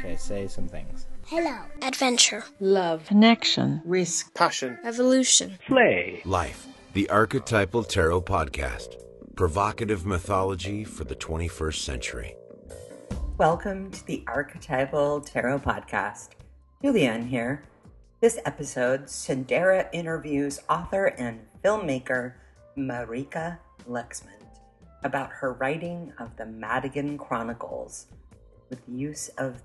Okay, say some things. Hello. Adventure. Love. Connection. Risk. Passion. Evolution. Play. Life. The Archetypal Tarot Podcast. Provocative mythology for the 21st century. Welcome to the Archetypal Tarot Podcast. Julianne here. This episode, Cyndera interviews author and filmmaker Marieke Lexmond about her writing of the Madigan Chronicles with the use of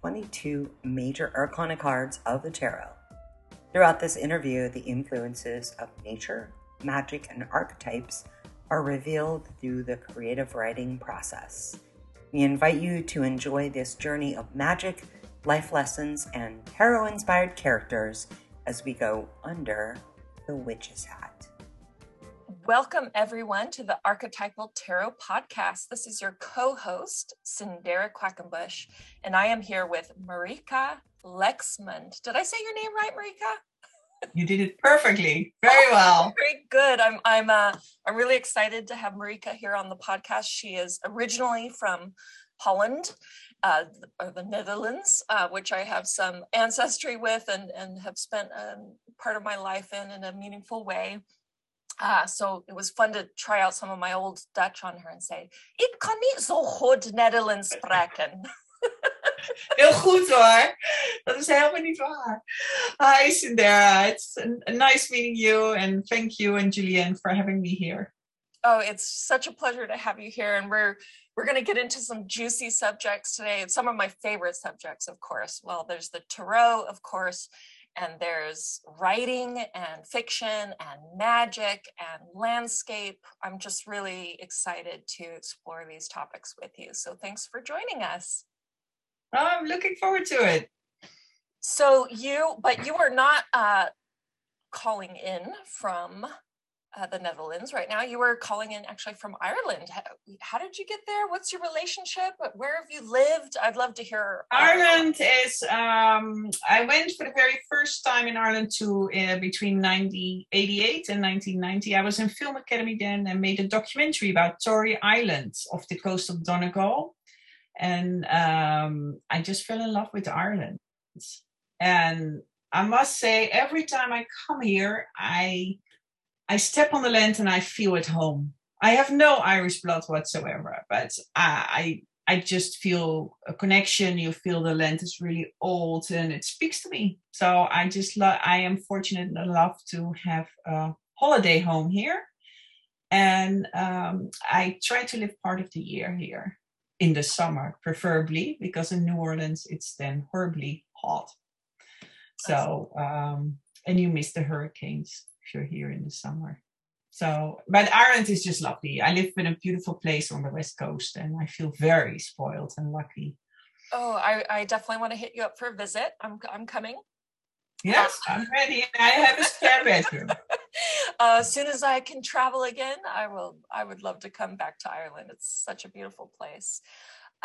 22 major arcana cards of the tarot. Throughout this interview, the influences of nature, magic, and archetypes are revealed through the creative writing process. We invite you to enjoy this journey of magic, life lessons, and tarot inspired characters as we go under the witch's hat. Welcome, everyone, to the Archetypal Tarot Podcast. This is your co host, Cyndera Quackenbush, and I am here with Marieke Lexmond. Did I say your name right, Marieke? You did it perfectly. Very well. Very good. I'm I'm uh I'm really excited to have Marieke here on the podcast. She is originally from Holland, uh, the, the Netherlands, uh, which I have some ancestry with and and have spent um, part of my life in in a meaningful way. Uh, so it was fun to try out some of my old Dutch on her and say, ik kan niet zo goed Nederlands spreken. Heel goed hoor. Dat is helemaal niet waar. Hi Cyndera. It's a, a nice meeting you and thank you and Julianne for having me here. Oh, it's such a pleasure to have you here. And we're we're going to get into some juicy subjects today. Some of my favorite subjects, of course. Well, there's the tarot, of course, and there's writing and fiction and magic and landscape. I'm just really excited to explore these topics with you. So thanks for joining us. Oh, I'm looking forward to it. So you, but you are not uh, calling in from uh, the Netherlands right now. You were calling in actually from Ireland. How, how, did you get there? What's your relationship? Where have you lived? I'd love to hear. Ireland is. Um, I went for the very first time in Ireland to uh, between 1988 and 1990. I was in Film Academy then and made a documentary about Tory Island off the coast of Donegal, and um, I just fell in love with Ireland. And I must say, every time I come here, I I step on the land and I feel at home. I have no Irish blood whatsoever, but I, I, just feel a connection. You feel the land is really old and it speaks to me. So I just love, I am fortunate enough to have a holiday home here. And um, I try to live part of the year here in the summer, preferably, because in New Orleans it's then horribly hot. So, um, and you miss the hurricanes you're here in the summer. So, but Ireland is just lovely. I live in a beautiful place on the west coast, and I feel very spoiled and lucky. Oh, I, I definitely want to hit you up for a visit. I'm I'm coming. Yes, I'm ready. I have a spare bedroom. uh, as soon as I can travel again, I will. I would love to come back to Ireland. It's such a beautiful place.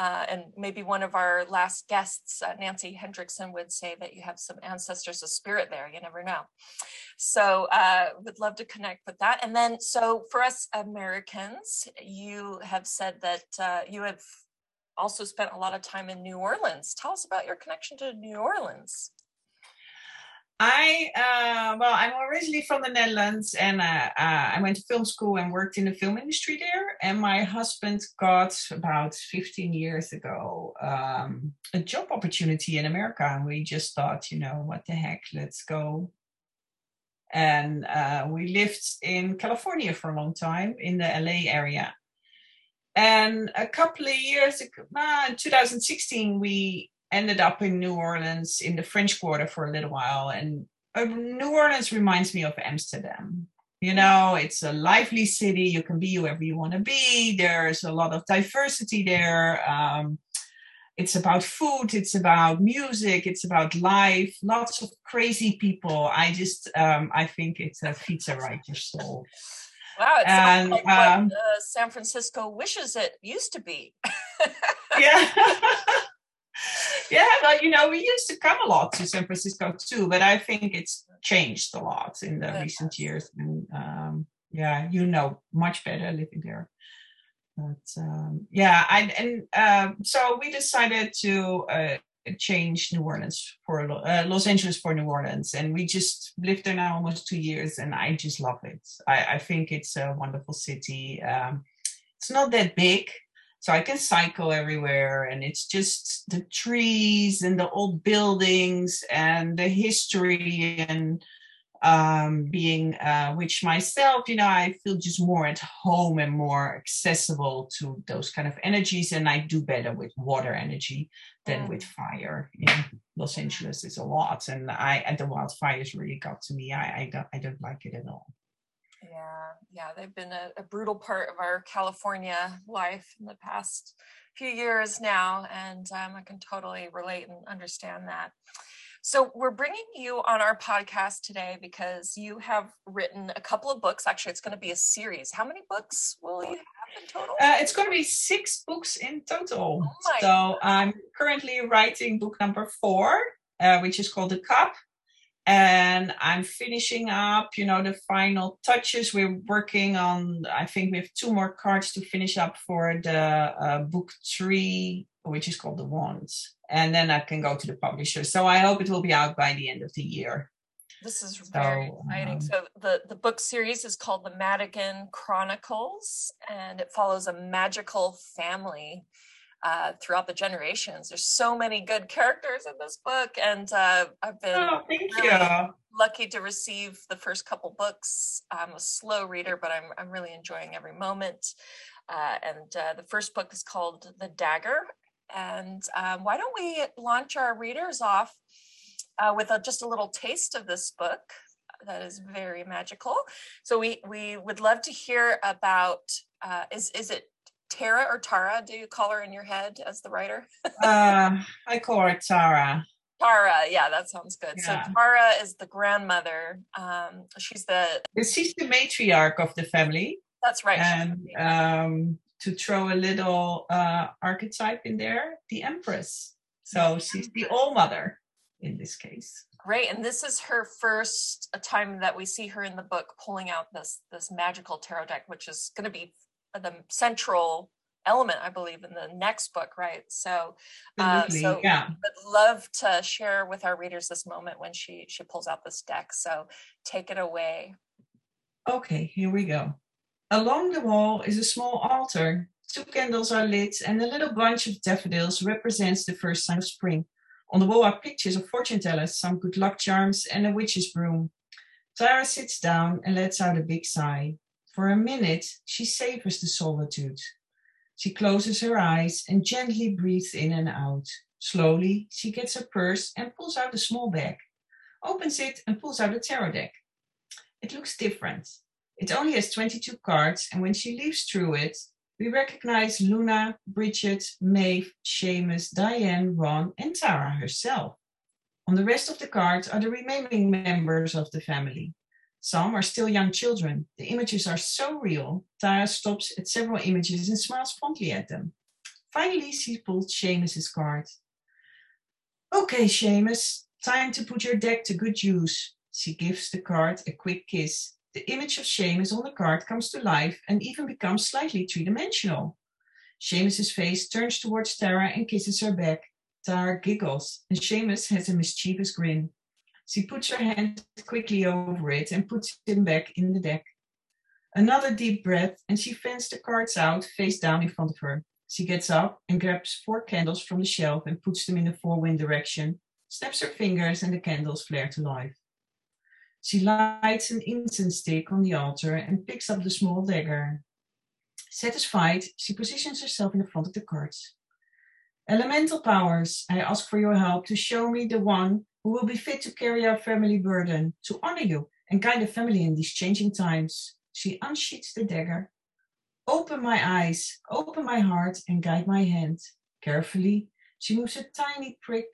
Uh, and maybe one of our last guests, uh, Nancy Hendrickson, would say that you have some ancestors of spirit there. You never know. So, uh, would love to connect with that. And then, so for us Americans, you have said that uh, you have also spent a lot of time in New Orleans. Tell us about your connection to New Orleans. I uh, well, I'm originally from the Netherlands, and uh, uh, I went to film school and worked in the film industry there. And my husband got about 15 years ago um, a job opportunity in America, and we just thought, you know, what the heck, let's go. And uh, we lived in California for a long time in the LA area. And a couple of years ago, uh, in 2016, we ended up in New Orleans in the French Quarter for a little while. And uh, New Orleans reminds me of Amsterdam. You know, it's a lively city. You can be whoever you want to be. There's a lot of diversity there. Um, it's about food. It's about music. It's about life. Lots of crazy people. I just, um, I think it's a pizza right your soul. Wow, it sounds and, like um, what uh, San Francisco wishes it used to be. yeah. yeah, but you know, we used to come a lot to San Francisco too, but I think it's changed a lot in the yeah. recent years. And um, yeah, you know much better living there. But um, yeah, I and um, so we decided to uh, change New Orleans for uh, Los Angeles for New Orleans, and we just lived there now almost two years, and I just love it. I, I think it's a wonderful city. Um, it's not that big, so I can cycle everywhere, and it's just the trees and the old buildings and the history and um, being uh, witch myself, you know, I feel just more at home and more accessible to those kind of energies, and I do better with water energy than mm. with fire. In Los Angeles is a lot, and I and the wildfires really got to me. I I don't I don't like it at all. Yeah, yeah, they've been a, a brutal part of our California life in the past few years now, and um, I can totally relate and understand that. So, we're bringing you on our podcast today because you have written a couple of books. Actually, it's going to be a series. How many books will you have in total? Uh, it's going to be six books in total. Oh so, God. I'm currently writing book number four, uh, which is called The Cup. And I'm finishing up, you know, the final touches. We're working on, I think we have two more cards to finish up for the uh, book three, which is called The Wands and then I can go to the publisher. So I hope it will be out by the end of the year. This is very exciting. Um, so the the book series is called The Madigan Chronicles, and it follows a magical family uh, throughout the generations. There's so many good characters in this book, and uh, I've been oh, really lucky to receive the first couple books. I'm a slow reader, but I'm I'm really enjoying every moment. Uh, and uh, the first book is called The Dagger, and um, why don't we launch our readers off uh, with a, just a little taste of this book that is very magical. So we we would love to hear about uh, is is it Tara or Tara? Do you call her in your head as the writer? uh, I call her Tara. Tara, yeah, that sounds good. Yeah. So Tara is the grandmother. Um, she's the she's the matriarch of the family. That's right. And um, to throw a little uh, archetype in there, the Empress. So she's the All Mother in this case. Great, and this is her first time that we see her in the book pulling out this this magical tarot deck, which is going to be the central element, I believe, in the next book, right? So, uh, so yeah, would love to share with our readers this moment when she she pulls out this deck. So, take it away. Okay, here we go. Along the wall is a small altar. Two candles are lit, and a little bunch of daffodils represents the first sign of spring. On the wall are pictures of fortune tellers, some good luck charms, and a witch's broom. Tara sits down and lets out a big sigh. For a minute, she savors the solitude. She closes her eyes and gently breathes in and out. Slowly, she gets her purse and pulls out a small bag, opens it, and pulls out a tarot deck. It looks different. It only has 22 cards, and when she leafs through it, we recognize Luna, Bridget, Maeve, Seamus, Diane, Ron, and Tara herself. On the rest of the cards are the remaining members of the family. Some are still young children. The images are so real, Tara stops at several images and smiles fondly at them. Finally, she pulls Seamus's card. Okay, Seamus, time to put your deck to good use. She gives the card a quick kiss the image of Seamus on the card comes to life and even becomes slightly three dimensional. Seamus's face turns towards Tara and kisses her back. Tara giggles, and Seamus has a mischievous grin. She puts her hand quickly over it and puts him back in the deck. Another deep breath, and she fans the cards out face down in front of her. She gets up and grabs four candles from the shelf and puts them in the four wind direction, snaps her fingers, and the candles flare to life. She lights an incense stick on the altar and picks up the small dagger. Satisfied, she positions herself in the front of the cards. Elemental powers, I ask for your help to show me the one who will be fit to carry our family burden, to honor you and guide the family in these changing times. She unsheaths the dagger. Open my eyes, open my heart, and guide my hand. Carefully, she moves a tiny prick.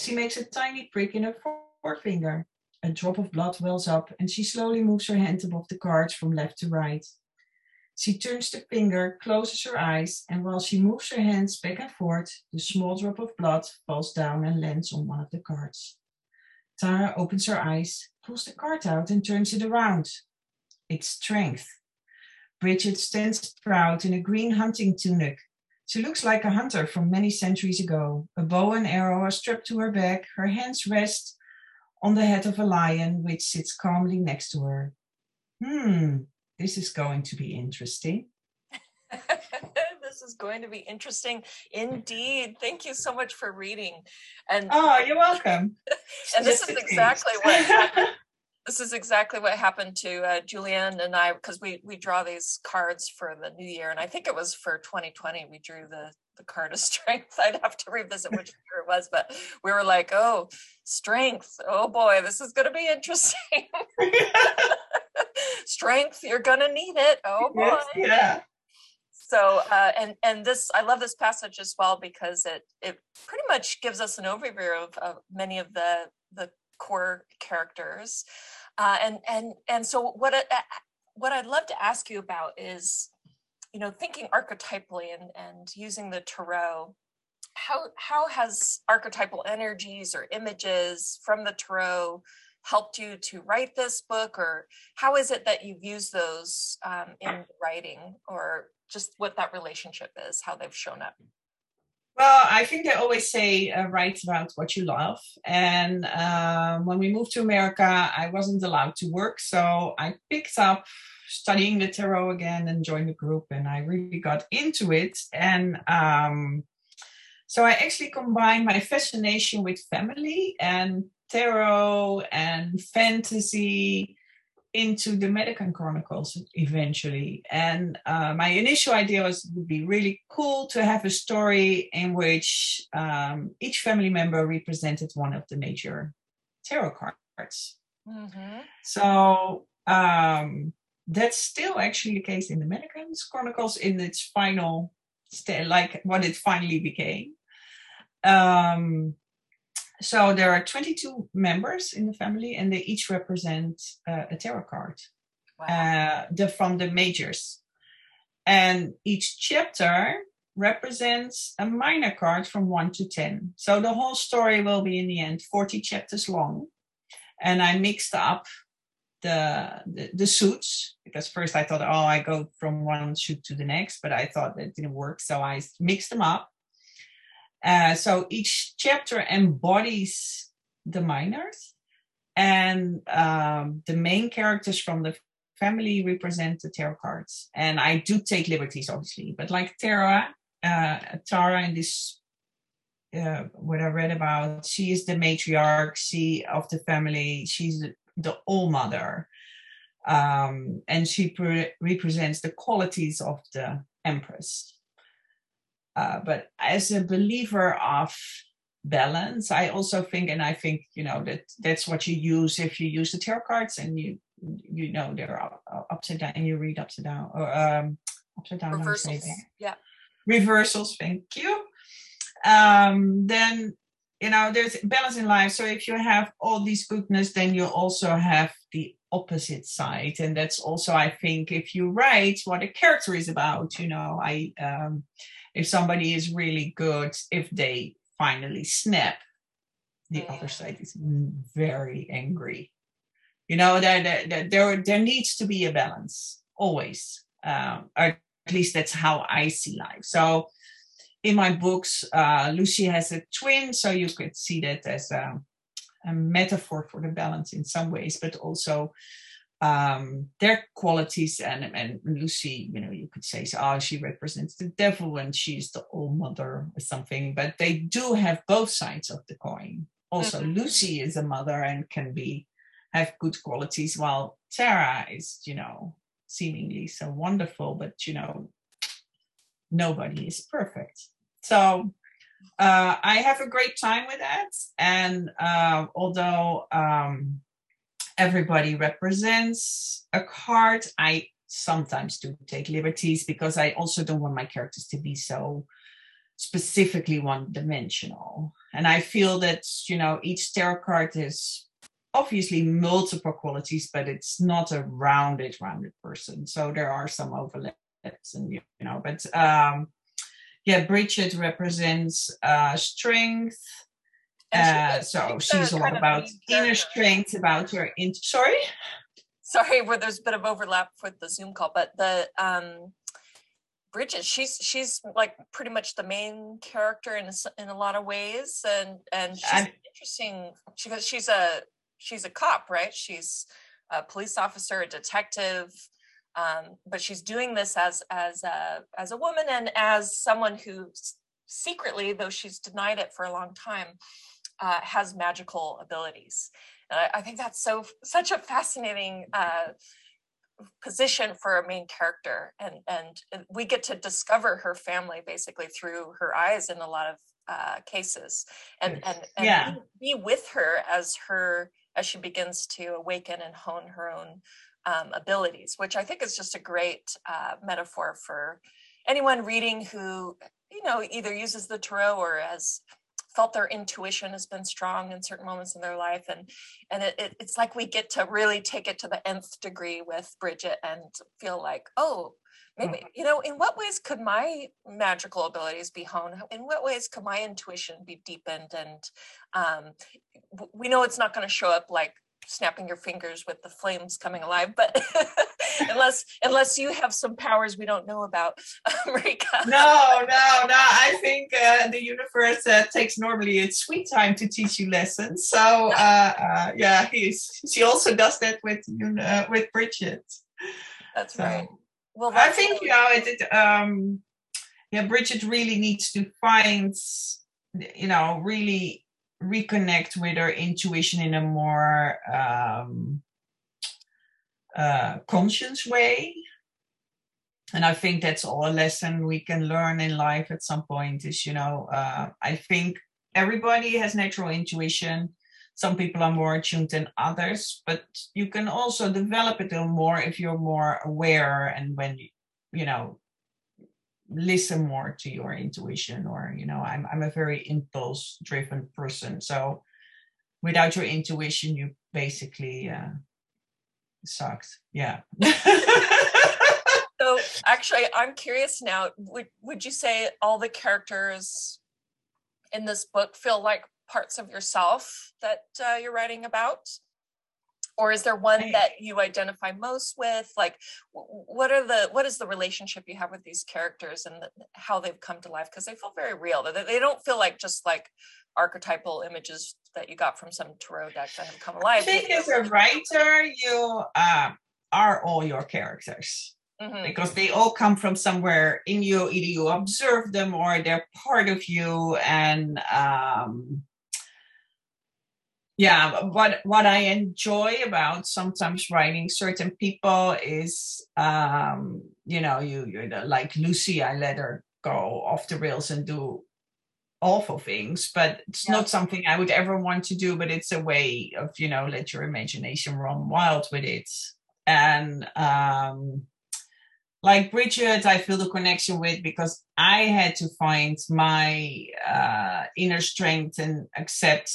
She makes a tiny prick in her forefinger. A drop of blood wells up, and she slowly moves her hand above the cards from left to right. She turns the finger, closes her eyes, and while she moves her hands back and forth, the small drop of blood falls down and lands on one of the cards. Tara opens her eyes, pulls the card out, and turns it around. It's strength. Bridget stands proud in a green hunting tunic. She looks like a hunter from many centuries ago. A bow and arrow are strapped to her back. Her hands rest on the head of a lion, which sits calmly next to her. Hmm, this is going to be interesting. this is going to be interesting indeed. Thank you so much for reading. And oh, you're welcome. and this is exactly what this is exactly what happened to uh, Julianne and I because we we draw these cards for the new year, and I think it was for 2020 we drew the the card of strength. I'd have to revisit which year it was, but we were like, oh, strength. Oh boy, this is going to be interesting. strength, you're going to need it. Oh boy. Yes, yeah. So uh, and and this I love this passage as well because it it pretty much gives us an overview of, of many of the the core characters, uh, and and and so what I, what I'd love to ask you about is, you know, thinking archetypally and and using the tarot. How how has archetypal energies or images from the tarot helped you to write this book, or how is it that you've used those um, in writing, or just what that relationship is, how they've shown up? Well, I think they always say uh, write about what you love. And um, when we moved to America, I wasn't allowed to work. So I picked up studying the tarot again and joined the group. And I really got into it. And um, so I actually combined my fascination with family and tarot and fantasy into the Madigan Chronicles eventually. And uh, my initial idea was it would be really cool to have a story in which um, each family member represented one of the major tarot cards. Mm-hmm. So um, that's still actually the case in the Madigan Chronicles in its final, st- like what it finally became. Um, so there are 22 members in the family, and they each represent uh, a tarot card wow. uh, the, from the majors. And each chapter represents a minor card from 1 to 10. So the whole story will be, in the end, 40 chapters long. And I mixed up the, the, the suits because first I thought, oh, I go from one suit to the next, but I thought that didn't work. So I mixed them up uh, so each chapter embodies the minors, and um, the main characters from the family represent the tarot cards. And I do take liberties, obviously, but like Tara, uh, Tara in this, uh, what I read about, she is the matriarch, she of the family. She's the, all mother, um, and she pre- represents the qualities of the empress. Uh, but as a believer of balance, I also think, and I think you know that that's what you use if you use the tarot cards and you you know they're upside down and you read upside down or um, upside down. Reversals. Yeah. Reversals. Thank you. Um, then you know there's balance in life. So if you have all these goodness, then you also have the opposite side and that's also i think if you write what a character is about you know i um if somebody is really good, if they finally snap, the other side is very angry. You know, that there, there, there needs to be a balance always. Um, or at least that's how I see life. So in my books, uh, Lucy has a twin, so you could see that as a, a metaphor for the balance in some ways, but also um, their qualities and and Lucy, you know, you could say, oh, she represents the devil and she's the all mother or something. But they do have both sides of the coin. Also, mm-hmm. Lucy is a mother and can be have good qualities, while Tara is, you know, seemingly so wonderful, but you know, nobody is perfect. So uh, I have a great time with that, and uh, although um, everybody represents a card. I sometimes do take liberties because I also don't want my characters to be so specifically one dimensional. And I feel that, you know, each tarot card is obviously multiple qualities, but it's not a rounded, rounded person. So there are some overlaps and, you know, but um, yeah, Bridget represents uh, strength, uh, so she's all about inner strength, about your in. Sorry. Sorry, where there's a bit of overlap with the Zoom call, but the um, Bridget, she's she's like pretty much the main character in a, in a lot of ways, and and she's I'm, interesting because she's a she's a cop, right? She's a police officer, a detective, um, but she's doing this as as a as a woman and as someone who secretly, though she's denied it for a long time, uh, has magical abilities. And I, I, think that's so such a fascinating uh, position for a main character, and and we get to discover her family basically through her eyes in a lot of uh, cases, and and, and yeah. be, be with her as her as she begins to awaken and hone her own um, abilities, which I think is just a great uh, metaphor for anyone reading who, you know, either uses the tarot or has felt their intuition has been strong in certain moments in their life and and it, it, it's like we get to really take it to the nth degree with bridget and feel like oh maybe mm. you know in what ways could my magical abilities be honed in what ways could my intuition be deepened and um, we know it's not going to show up like snapping your fingers with the flames coming alive but unless unless you have some powers we don't know about Marieke. no no no i think uh, the universe uh, takes normally its sweet time to teach you lessons so uh, uh yeah he's she also does that with uh, with bridget that's so, right well i think you know it, it um yeah bridget really needs to find you know really reconnect with our intuition in a more um, uh, conscious way. And I think that's all a lesson we can learn in life at some point is, you know, uh, I think everybody has natural intuition. Some people are more attuned than others, but you can also develop it a more if you're more aware and when you know, listen more to your intuition or you know i'm i'm a very impulse driven person. So without your intuition you basically uh sucks. Yeah. So actually i'm curious now would would you say all the characters in this book feel like parts of yourself that uh, you're writing about or is there one that you identify most with? Like what are the what is the relationship you have with these characters and the, how they've come to life? Because they feel very real. They, they don't feel like just like archetypal images that you got from some tarot deck that have come alive. i think as a writer you uh, are all your characters. Mm-hmm. because they all come from somewhere in you. Either you observe them or they're part of you and um yeah what what i enjoy about sometimes writing certain people is um you know you you like lucy i let her go off the rails and do awful things but it's yeah. not something i would ever want to do but it's a way of you know let your imagination run wild with it and um like Bridget, I feel the connection with because I had to find my uh, inner strength and accept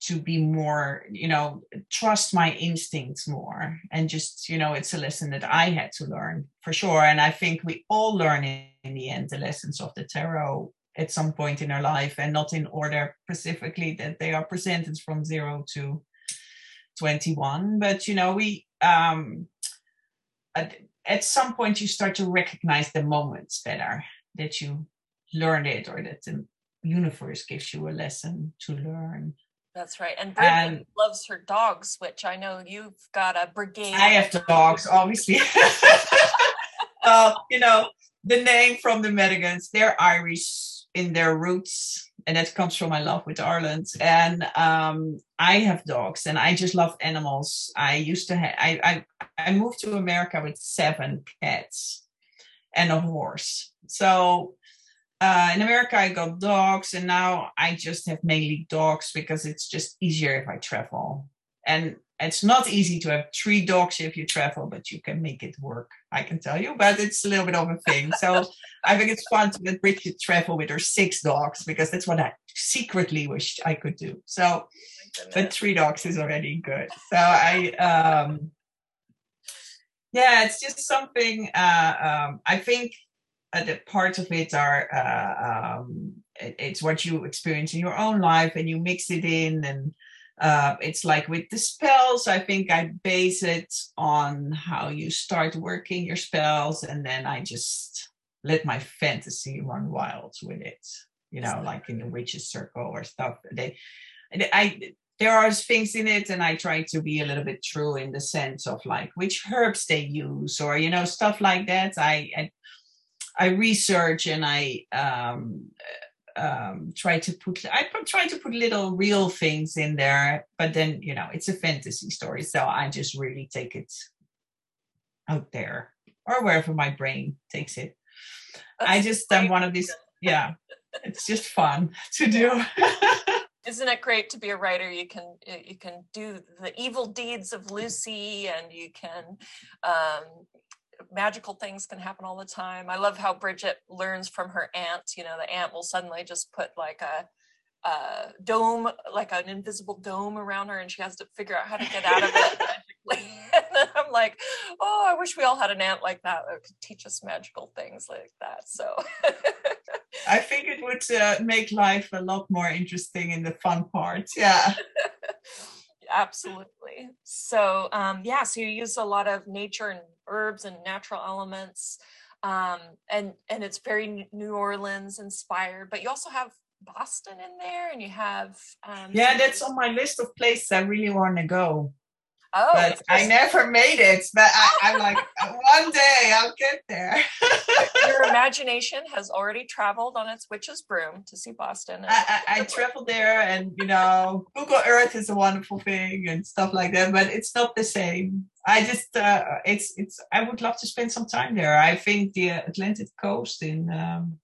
to be more, you know, trust my instincts more. And just, you know, it's a lesson that I had to learn for sure. And I think we all learn in, the end the lessons of the tarot at some point in our life and not in order specifically that they are presented from zero to 21. But, you know, we, um, at some point you start to recognize the moments better that you learned it or that the universe gives you a lesson to learn. That's right. And Brittany loves her dogs, which I know you've got a brigade. I have dogs, obviously. uh, you know, the name from the Madigans, they're Irish in their roots and that comes from my love with Ireland. And um, I have dogs, and I just love animals. I used to have. I, I I moved to America with seven cats and a horse. So uh, in America, I got dogs, and now I just have mainly dogs because it's just easier if I travel. And it's not easy to have three dogs if you travel, but you can make it work. I can tell you, but it's a little bit of a thing. So I think it's fun to let Bridget to travel with her six dogs because that's what I secretly wished I could do. So, but three dogs is already good. So I, um, yeah, it's just something. Uh, um, I think the parts of it are uh, um, it, it's what you experience in your own life, and you mix it in and uh, it's like with the spells, I think I base it on how you start working your spells, and then I just let my fantasy run wild with it. You know, like in the witches circle or stuff. They, I there are things in it and i try to be a little bit true in the sense of like which herbs they use or you know stuff like that i i, I research and i um, um, try to put i try to put little real things in there but then you know it's a fantasy story so i just really take it out there or wherever my brain takes it. That's i just am one of these yeah it's just fun to do. Isn't it great to be a writer? You can you can do the evil deeds of lucy and you can um, magical things can happen all the time i love how bridget learns from her aunt you know the aunt will suddenly just put like a uh, dome, like an invisible dome around her, and she has to figure out how to get out of it magically. and I'm like, oh, I wish we all had an aunt like that that could teach us magical things like that. So I think it would uh, make life a lot more interesting in the fun part. Yeah. Absolutely. So, um, yeah, so you use a lot of nature and herbs and natural elements. Um, and and it's very New Orleans inspired, but you also have Boston in there, and you have um, yeah, that's on my list of places I really want to go. Oh, but I never made it. But I, am like, one day I'll get there. Your imagination has already traveled on its witch's broom to see Boston. I, I, I traveled there, and you know, Google Earth is a wonderful thing and stuff like that. But it's not the same. I just, uh, it's, it's. I would love to spend some time there. I think the Atlantic coast in. Um,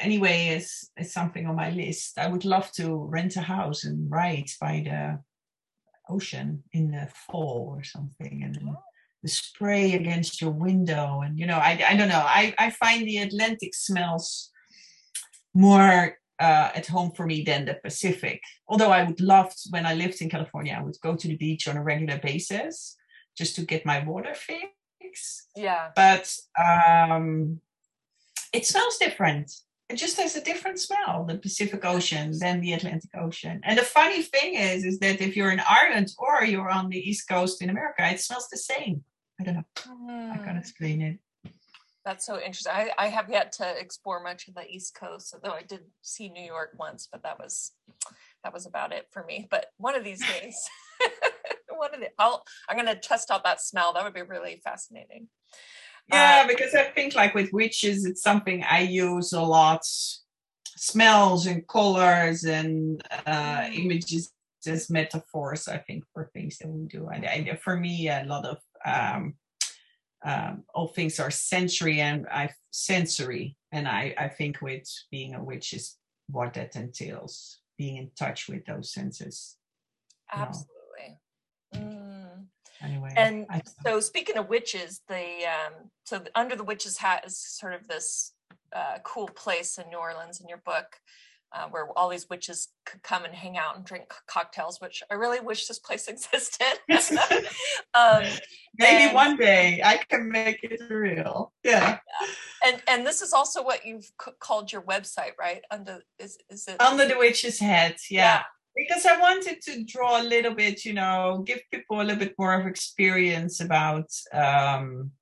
anyway is is something on my list. I would love to rent a house and write by the ocean in the fall or something, and then the spray against your window, and you know, I I don't know. I I find the Atlantic smells more uh, at home for me than the Pacific. Although I would love to, when I lived in California, I would go to the beach on a regular basis just to get my water fix. Yeah. But um, it smells different it just has a different smell the pacific ocean than the atlantic ocean. And the funny thing is is that if you're in ireland or you're on the east coast in america it smells the same. I don't know. Mm. i can't hmm. explain it. That's so interesting. I, I have yet to explore much of the east coast although i did see new york once but that was that was about it for me. But one of these days one of the I'll, i'm going to test out that smell. That would be really fascinating yeah, uh, because I think like with witches, it's something I use a lot. Smells and colors and uh, mm. images as metaphors. I think for things that we do. And, and for me, a lot of um, um, all things are sensory and I sensory, and I I think with being a witch is what that entails, being in touch with those senses. Absolutely. And so, speaking of witches, the um, so under the witches hat is sort of this uh, cool place in New Orleans in your book. Uh, where all these witches could come and hang out and drink cocktails, which I really wish this place existed. um, Maybe and, one day I can make it real. Yeah. yeah. And and this is also what you've c- called your website, right? Under is is it under the witch's head? Yeah. Because I wanted to draw a little bit, you know, give people a little bit more of experience about um,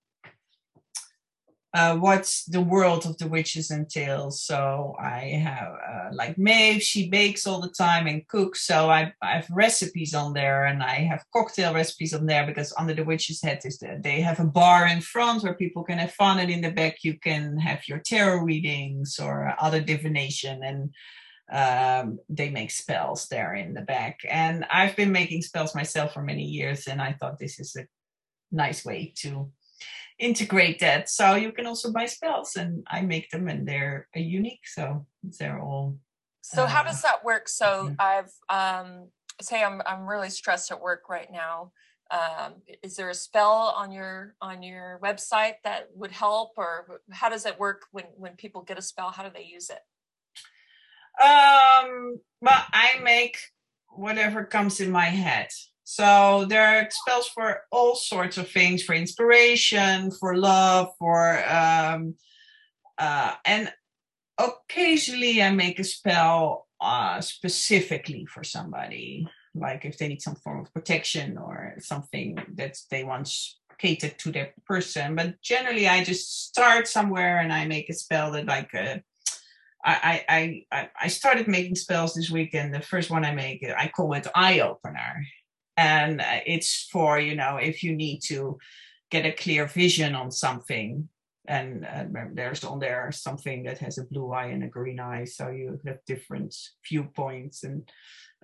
uh, what the world of the witches entails. So I have uh, like Maeve, she bakes all the time and cooks. So I, I, have recipes on there and I have cocktail recipes on there because under the witches head is they have a bar in front where people can have fun and in the back you can have your tarot readings or other divination and um, they make spells there in the back. And I've been making spells myself for many years, and I thought this is a nice way to integrate that. So you can also buy spells, and I make them, and they're unique. So they're all. So uh, how does that work? So I've um, say I'm I'm really stressed at work right now. Um, is there a spell on your on your website that would help, or how does it work when when people get a spell? How do they use it? Um, but I make whatever comes in my head. So there are spells for all sorts of things, for inspiration, for love, for um, uh, and occasionally I make a spell uh, specifically for somebody, like if they need some form of protection or something that they want catered to their person. But generally, I just start somewhere and I make a spell that like uh, I, I I started making spells this weekend. The first one I make, I call it eye opener, and uh, it's for you know if you need to get a clear vision on something and uh, there's on there something that has a blue eye and a green eye so you have different viewpoints and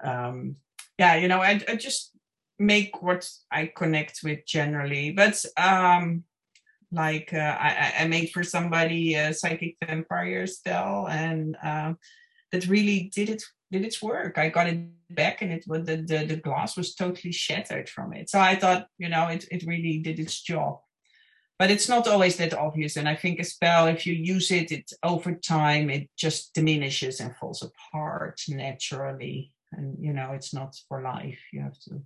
um yeah you know i, I just make what i connect with generally but um like uh, I, I made for somebody a psychic vampire spell and um that really did it did its work. I got it back and it was the, the the glass was totally shattered from it. So i thought you know it, it really did its job. But it's not always that obvious and i think a spell if you use it it over time it just diminishes and falls apart naturally. And you know it's not for life. You have to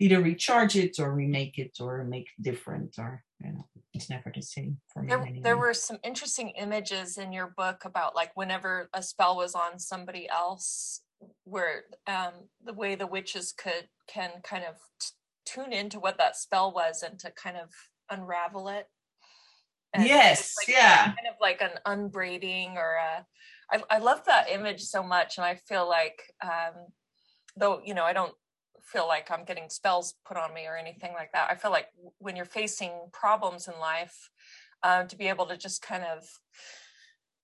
either recharge it or remake it or make different or you know it's never the same for me there, anyway. there were some interesting images in your book about like whenever a spell was on somebody else where um, the way the witches could can kind of t- tune into what that spell was and to kind of unravel it and yes like yeah kind of like an unbraiding or a I, I love that image so much and i feel like um though you know i don't feel like i'm getting spells put on me or anything like that i feel like when you're facing problems in life um, to be able to just kind of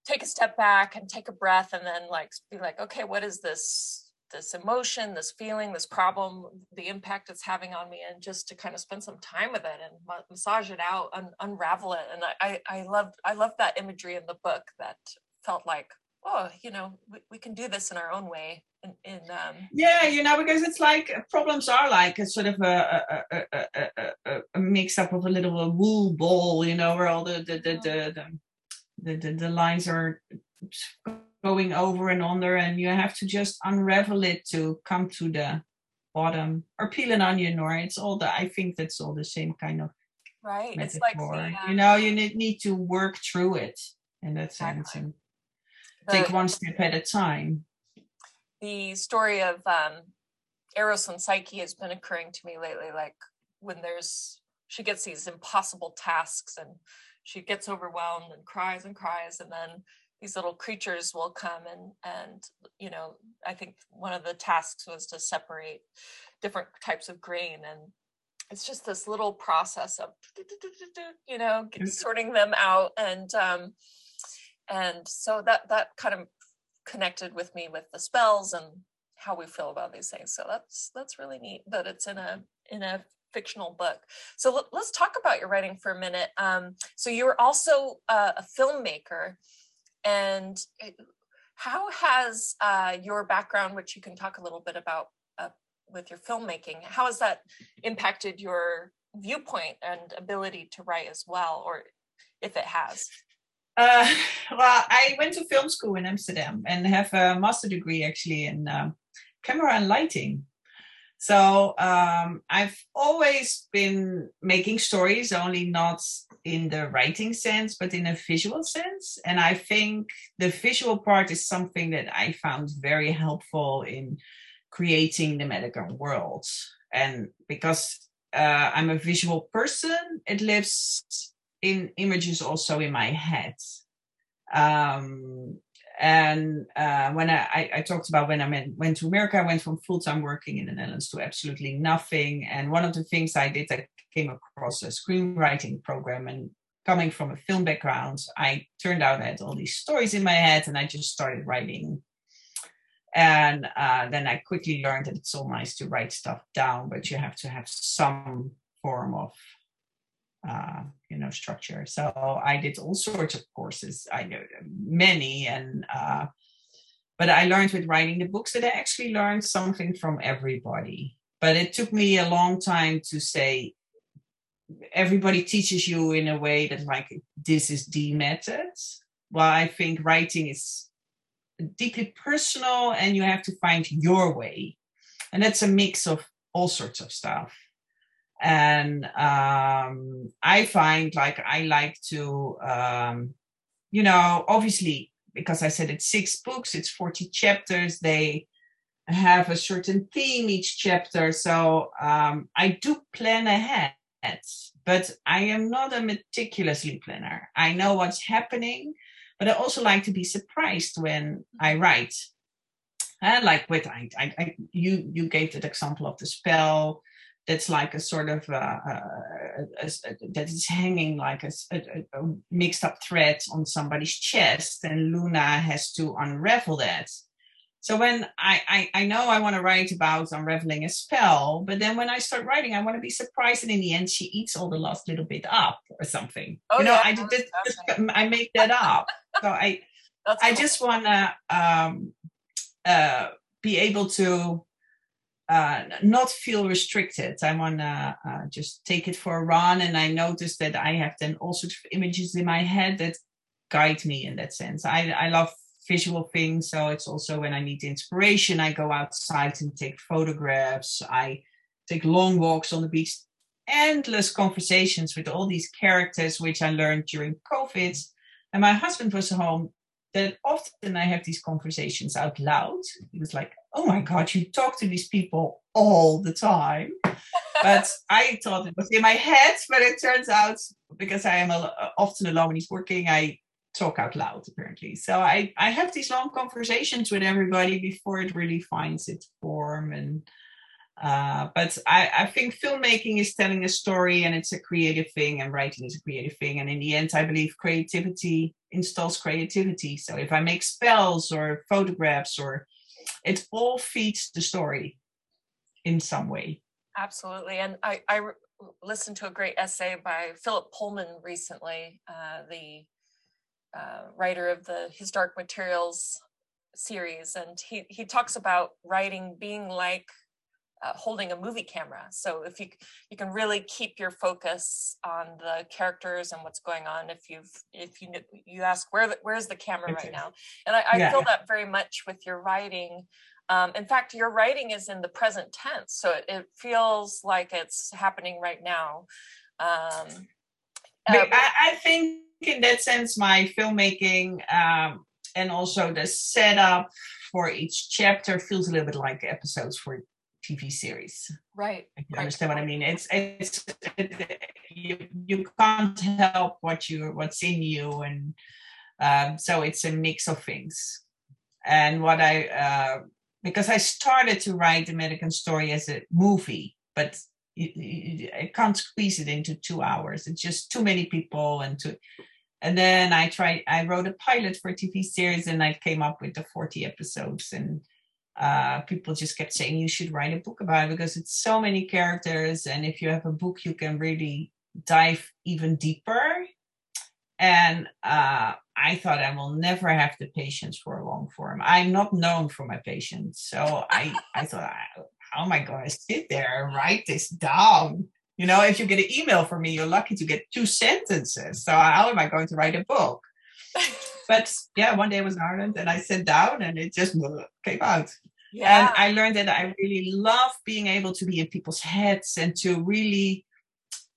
take a step back and take a breath and then like be like okay what is this this emotion, this feeling, this problem, the impact it's having on me, and just to kind of spend some time with it and massage it out, and unravel it. And I, I loved, I loved that imagery in the book that felt like, oh, you know, we, we can do this in our own way. In, in um... yeah, you know, because it's like problems are like a sort of a a, a, a, a mix up of a little wool ball, you know, where all the the the the, the, the, the lines are going over and under and you have to just unravel it to come to the bottom or peel an onion or it's all the i think that's all the same kind of right metaphor. it's like the, um, you know you need, need to work through it in that exactly. sense and the, take one step at a time. The story of um eros and psyche has been occurring to me lately like when there's she gets these impossible tasks and she gets overwhelmed and cries and cries and then these little creatures will come and and you know i think one of the tasks was to separate different types of grain and it's just this little process of you know sorting them out and um and so that that kind of connected with me with the spells and how we feel about these things. So that's that's really neat that it's in a in a fictional book. So let, us talk about your writing for a minute. Um so you're also uh, a filmmaker. And it, how has uh, your background, which you can talk a little bit about uh, with your filmmaking, how has that impacted your viewpoint and ability to write as well, or if it has? Uh, well, I went to film school in Amsterdam and have a master degree actually in um, camera and lighting. So um, I've always been making stories, only not in the writing sense, but in a visual sense. And I think the visual part is something that I found very helpful in creating the Madigan world. And because uh, I'm a visual person, it lives in images also in my head. Um, and uh, when I, I, talked about when I went, went to America, I went from full time working in the Netherlands to absolutely nothing. And one of the things I did, I came across a screenwriting program. And coming from a film background, I turned out I had all these stories in my head and I just started writing. And uh, then I quickly learned that it's so nice to write stuff down, but you have to have some form of uh, you know structure. So i did all sorts of courses. I know many and uh, but i learned with writing the books that i actually learned something from everybody. But it took me a long time to say everybody teaches you in a way that like this is the method. Well i think writing is deeply personal and you have to find your way. And that's a mix of all sorts of stuff and um, i find like i like to um, you know obviously because i said it's six books it's 40 chapters they have a certain theme each chapter so um, i do plan ahead but I am not a meticulously planner. I know what's happening, but I also like to be surprised when I write. And like with I, I, I you you gave that example of the spell that's like a sort of uh, uh, a, a, a, that is hanging like a, mixed up thread on somebody's chest, and Luna has to unravel that. So when I, I, I know I want to write about unraveling a spell, but then when I start writing, I want to be surprised, and in the end, she eats all the last little bit up or something. Oh, you know, yeah, I did, I make that up. so I That's I just want to um, uh, be able to uh, not feel restricted. I want to uh, just take it for a run, and I notice that I have then all sorts of images in my head that guide me in that sense. I I love visual things. So it's also when I need inspiration, I go outside and take photographs. I take long walks on the beach, endless conversations with all these characters, which I learned during COVID. And my husband was home. That often I have these conversations out loud. He was like, "Oh my God, you talk to these people all the time." but I thought it was in my head. But it turns out because I am often alone when he's working, I talk out loud apparently so i i have these long conversations with everybody before it really finds its form and uh, but I, I think filmmaking is telling a story and it's a creative thing and writing is a creative thing and in the end i believe creativity installs creativity so if i make spells or photographs or it all feeds the story in some way. Absolutely. And i i listened to a great essay by philip pullman recently uh, the uh, writer of the His Dark Materials series. And he he talks about writing being like uh, holding a movie camera. So if you you can really keep your focus on the characters and what's going on if you've if you you ask where the, where's the camera right now? And i, I yeah. feel that very much with your writing. Um, in fact your writing is in the present tense so it, it feels like it's happening right now. Um, uh, I, I think in that sense, my filmmaking um, and also the setup for each chapter feels a little bit like episodes for TV series. Right. you right. understand what I mean? It's it's it, you you can't help what you what's in you, and um, so it's a mix of things. And what I uh, because I started to write the Madigan Story as a movie, but I can't squeeze it into two hours. It's just too many people and too and then I tried, I wrote a pilot for a TV series and I came up with the 40 episodes. And uh, people just kept saying, you should write a book about it because it's so many characters. And if you have a book, you can really dive even deeper. And uh, I thought I will never have the patience for a long form. I'm not known for my patience. So I, I thought, how am I going to sit there and write this down? You know, if you get an email from me, you're lucky to get two sentences. So how am I going to write a book? But yeah, one day I was in Ireland and I sat down and it just came out. Yeah. And I learned that I really love being able to be in people's heads and to really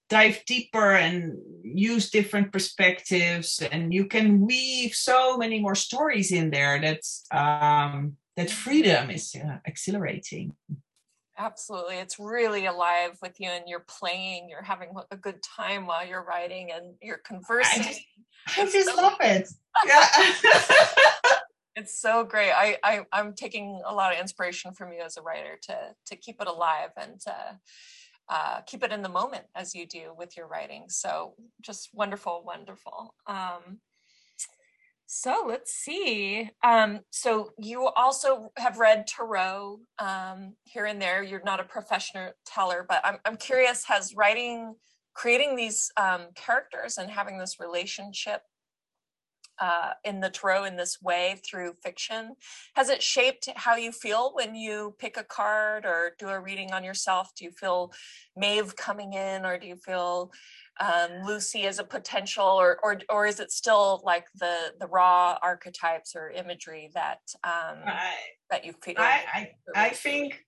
dive deeper and use different perspectives and you can weave so many more stories in there that's um, that freedom is uh, exhilarating Absolutely. It's really alive with you and you're playing, you're having a good time while you're writing and you're conversing. I just, I just so, love it. Yeah. it's so great. I, I I'm taking a lot of inspiration from you as a writer to to keep it alive and to uh, keep it in the moment as you do with your writing. So just wonderful, wonderful. Um, so let's see. Um, so you also have read Tarot um, here and there. You're not a professional teller, but I'm, I'm curious, has writing, creating these um, characters and having this relationship uh, in the tarot in this way through fiction, has it shaped how you feel when you pick a card or do a reading on yourself? Do you feel Maeve coming in or do you feel um, Lucy as a potential, or or or is it still like the the raw archetypes or imagery that um, I, that you feel? I I, I think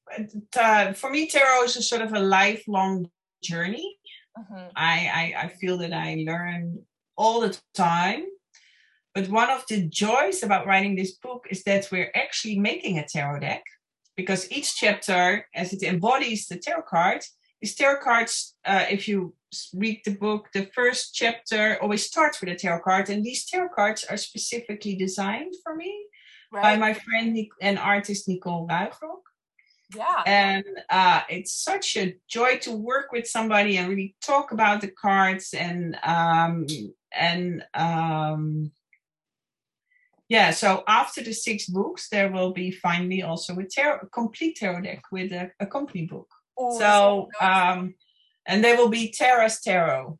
uh, for me, tarot is a sort of a lifelong journey. Mm-hmm. I, I I feel that I learn all the time. But one of the joys about writing this book is that we're actually making a tarot deck because each chapter, as it embodies the tarot card, these tarot cards, uh, if you read the book, the first chapter always starts with a tarot card, and these tarot cards are specifically designed for me right. by my friend and artist Nicole Ruijgrok. Yeah. And uh, it's such a joy to work with somebody and really talk about the cards and um, and um, yeah. So after the six books, there will be finally also a tarot, a complete tarot deck with a, a company book. Ooh, so um, and they will be Tara's Tarot.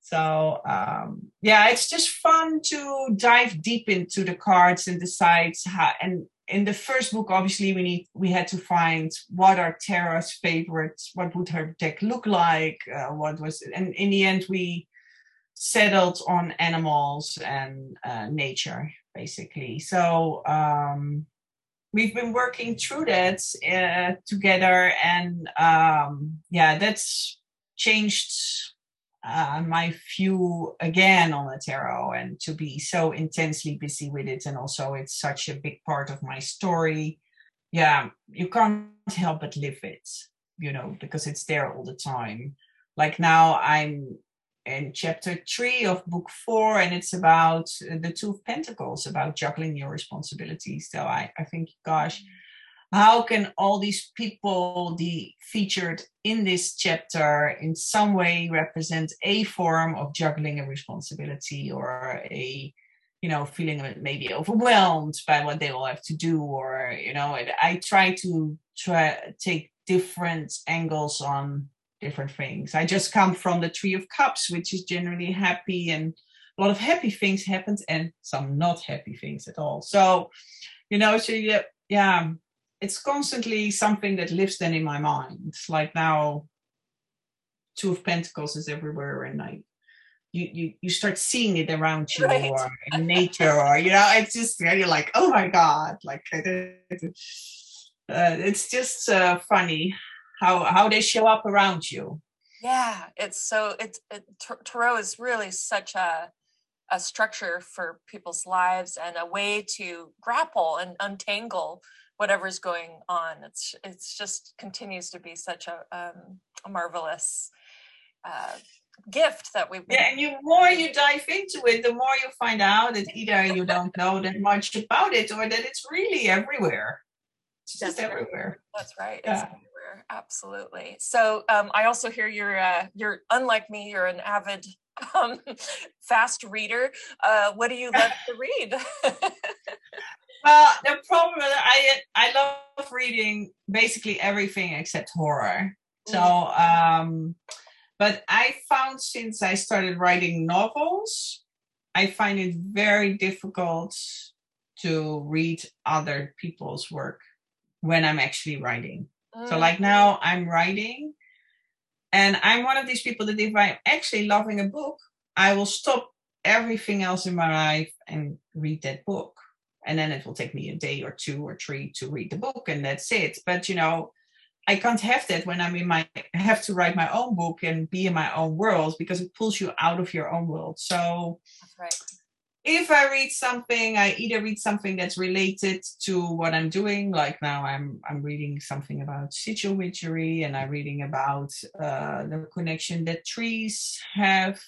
So um, yeah, it's just fun to dive deep into the cards and decide how and in the first book, obviously, we need we had to find what are Tara's favorites, what would her deck look like, uh, what was, it? and in the end, we settled on animals and uh, nature, basically. So um, we've been working through that uh, together, and um, yeah, that's changed uh, my view again on the tarot and to be so intensely busy with it and also it's such a big part of my story yeah you can't help but live it you know because it's there all the time like now i'm in chapter three of book four and it's about uh, the two of pentacles about juggling your responsibilities. So i i think gosh how can all these people be featured in this chapter in some way represent a form of juggling a responsibility or a you know feeling maybe overwhelmed by what they all have to do or you know i try to try take different angles on different things i just come from the three of cups which is generally happy and a lot of happy things happens and some not happy things at all so you know so yeah yeah it's constantly something that lives then in my mind. It's like now, Two of Pentacles is everywhere, and I, you you you start seeing it around you right. or in nature, or you know, it's just you're like, oh my god, like uh, it's just uh, funny how how they show up around you. Yeah, it's so it's it, tarot is really such a a structure for people's lives and a way to grapple and untangle whatever's going on. It's it's just continues to be such a, um, a marvelous uh, gift that we've. Yeah, and you more you dive into it, the more you find out that either you don't know that much about it, or that it's really everywhere. It's just That's everywhere. Right. That's right. Yeah. Absolutely. So um, I also hear you're uh, you're unlike me. You're an avid um, fast reader. Uh, what do you love to read? Well, the problem is I I love reading basically everything except horror. So, mm. um, but I found since I started writing novels, I find it very difficult to read other people's work when I'm actually writing. Mm. So, like now, I'm writing, and I'm one of these people that if I'm actually loving a book, I will stop everything else in my life and read that book and then it will take me a day or two or three to read the book and that's it but you know i can't have that when i'm in my I have to write my own book and be in my own world because it pulls you out of your own world so right. If i read something i either read something that's related to what i'm doing like now i'm i'm reading something about witchery and i'm reading about uh, the connection that trees have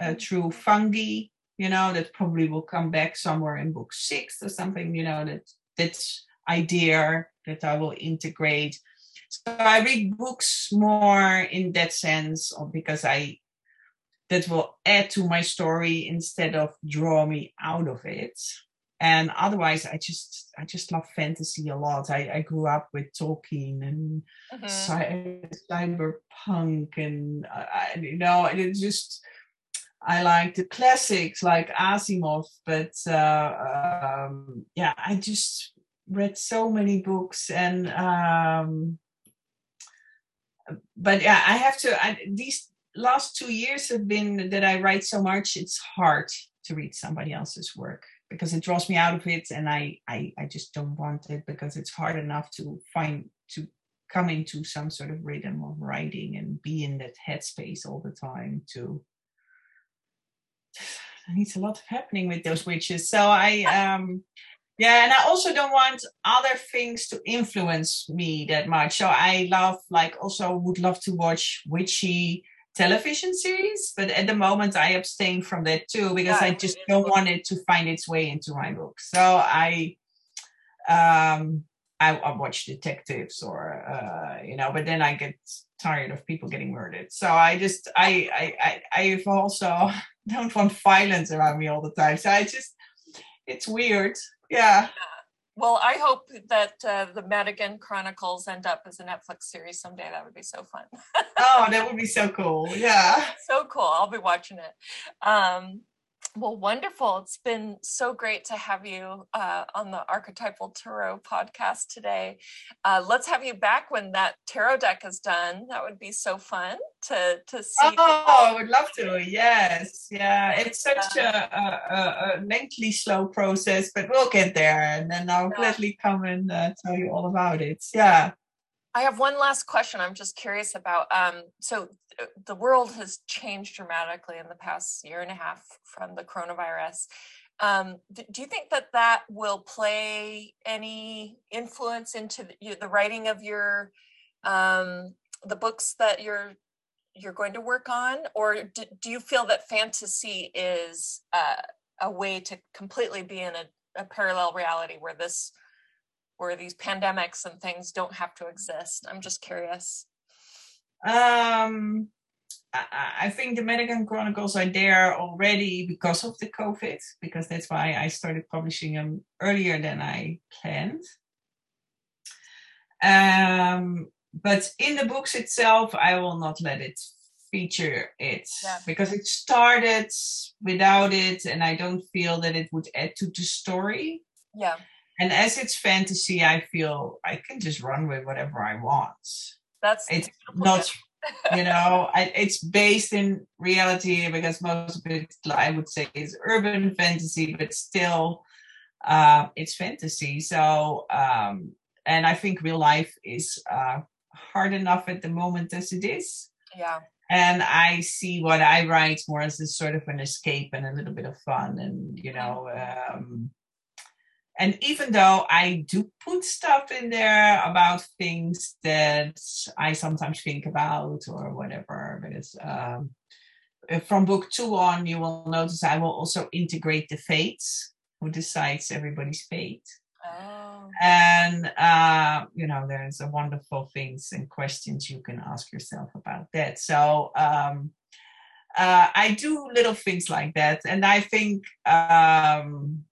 uh, through fungi you know, that probably will come back somewhere in book six or something, you know, that that's idea that I will integrate. So I read books more in that sense or because I that will add to my story instead of draw me out of it. And otherwise, I just I just love fantasy a lot. I, I grew up with Tolkien and mm-hmm. cyberpunk, and uh, you know, it's just I like the classics like Asimov, but uh, um, yeah, I just read so many books and um, but yeah, I have to. I, these last two years have been that I write so much. It's hard to read somebody else's work because it draws me out of it, and I I, I just don't want it because it's hard enough to find to come into some sort of rhythm of writing and be in that headspace all the time to needs a lot of happening with those witches. So I um Yeah, and I also don't want other things to influence me that much. So I love, like, also would love to watch witchy television series, but at the moment I abstain from that too because yeah, I just don't want it to find its way into my book. So I, um, I, I watch detectives or uh, you know, but then I get tired of people getting murdered. So I just I I I I've also don't want violence around me all the time. So I just it's weird. Yeah. Well, I hope that uh, the Madigan Chronicles end up as a Netflix series someday. That would be so fun. oh, that would be so cool. Yeah. So cool. I'll be watching it. Um, well, wonderful. It's been so great to have you uh, on the Archetypal Tarot podcast today. Uh, let's have you back when that tarot deck is done. That would be so fun to to see. Oh, I would love to. Yes, yeah. It's such a, a, a lengthy, slow process, but we'll get there, and then I'll yeah. gladly come and uh, tell you all about it. Yeah. I have one last question. I'm just curious about. Um, so uh, the world has changed dramatically in the past year and a half from the coronavirus. Um, do you think that that will play any influence into the, the writing of your um, the books that you're you're going to work on, or do, do you feel that fantasy is uh, a way to completely be in a, a parallel reality where this where these pandemics and things don't have to exist? I'm just curious. Um, I, I think the Madigan Chronicles are there already because of the COVID, because that's why I started publishing them earlier than I planned. Um, but in the books itself, I will not let it feature it yeah. because it started without it, and I don't feel that it would add to the story. Yeah and as it's fantasy i feel i can just run with whatever i want. That's it's not you know I, it's based in reality because most of it i would say is urban fantasy but still uh, it's fantasy. So um, and i think real life is uh, hard enough at the moment as it is. Yeah. And i see what i write more as a sort of an escape and a little bit of fun and you know um, and even though I do put stuff in there about things that I sometimes think about or whatever, because um, from book two on, you will notice I will also integrate the fates, who decides everybody's fate. Oh. And uh, you know, there's a wonderful things and questions you can ask yourself about that. So um, uh, I do little things like that, and I think um,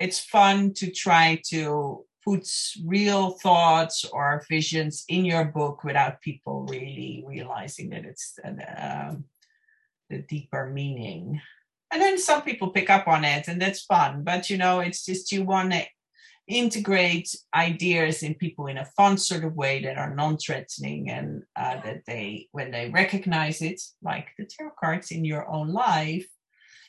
it's fun to try to put real thoughts or visions in your book without people really realizing that it's um, the deeper meaning. And then some people pick up on it, and that's fun. But you know, it's just you want to integrate ideas in people in a fun sort of way that are non-threatening and uh, that they when they recognize it like the tarot cards in your own life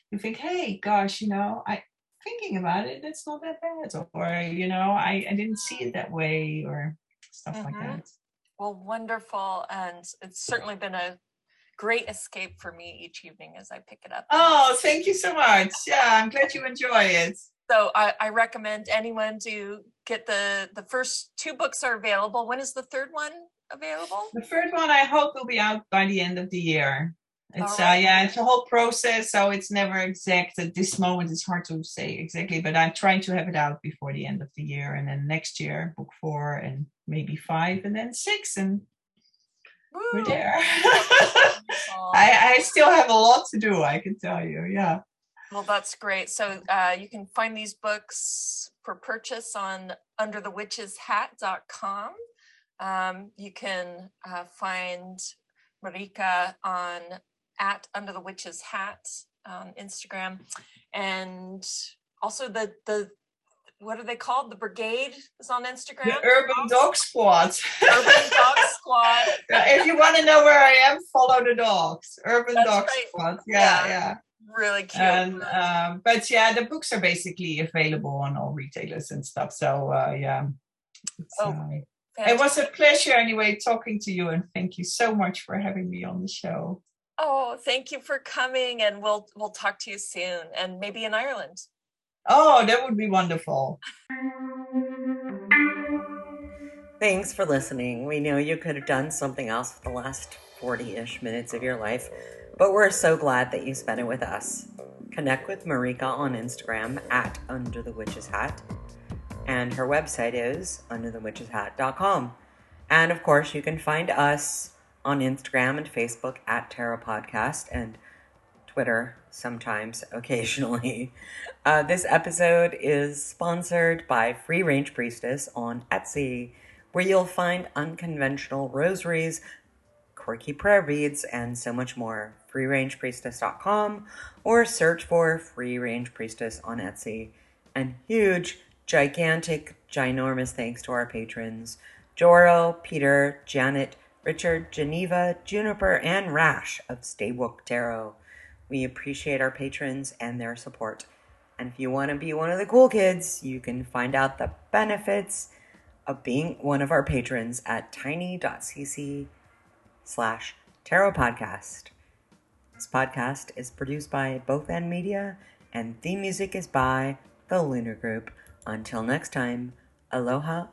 you think hey gosh you know i thinking about it, it's not that bad. Or, you know, I, I didn't see it that way or stuff mm-hmm. like that. Well, wonderful. And it's certainly been a great escape for me each evening as I pick it up. Oh, thank you so much. Yeah, I'm glad you enjoy it. So I, I recommend anyone to get the the first two books are available. When is the third one available? The third one I hope will be out by the end of the year. It's right. uh, yeah, it's a whole process, so it's never exact. At this moment, it's hard to say exactly, but I'm trying to have it out before the end of the year, and then next year, book four, and maybe five, and then six, and Woo. we're there. I, I still have a lot to do. I can tell you, yeah. Well, that's great. So uh, you can find these books for purchase on underthewitcheshat.com. Um, you can uh, find Marieke on at Under the Witch's Hat on Instagram, and also the the what are they called? The Brigade is on Instagram. The Urban Dog Squad. Urban Dog Squad. if you want to know where I am, follow the dogs. Urban That's Dog right. Squad. Yeah, yeah, yeah. Really cute. And, um, but yeah, the books are basically available on all retailers and stuff. So uh, yeah. Oh, uh, it was a pleasure anyway talking to you, and thank you so much for having me on the show. Oh, thank you for coming and we'll we'll talk to you soon and maybe in Ireland. Oh, that would be wonderful. Thanks for listening. We know you could have done something else for the last 40 ish minutes of your life, but we're so glad that you spent it with us. Connect with Marieke on Instagram at Under the Witch's Hat, and her website is underthewitcheshat.com. And of course, you can find us on Instagram and Facebook at Tarot Podcast and Twitter sometimes, occasionally. Uh, this episode is sponsored by Free Range Priestess on Etsy, where you'll find unconventional rosaries, quirky prayer beads, and so much more. FreeRangePriestess.com or search for Free Range Priestess on Etsy. And huge, gigantic, ginormous thanks to our patrons Joro, Peter, Janet, Richard, Geneva, Juniper, and Rash of Stay Woke Tarot. We appreciate our patrons and their support. And if you want to be one of the cool kids, you can find out the benefits of being one of our patrons at tiny.cc slash tarot podcast. This podcast is produced by Both End Media and theme music is by The Lunar Group. Until next time, aloha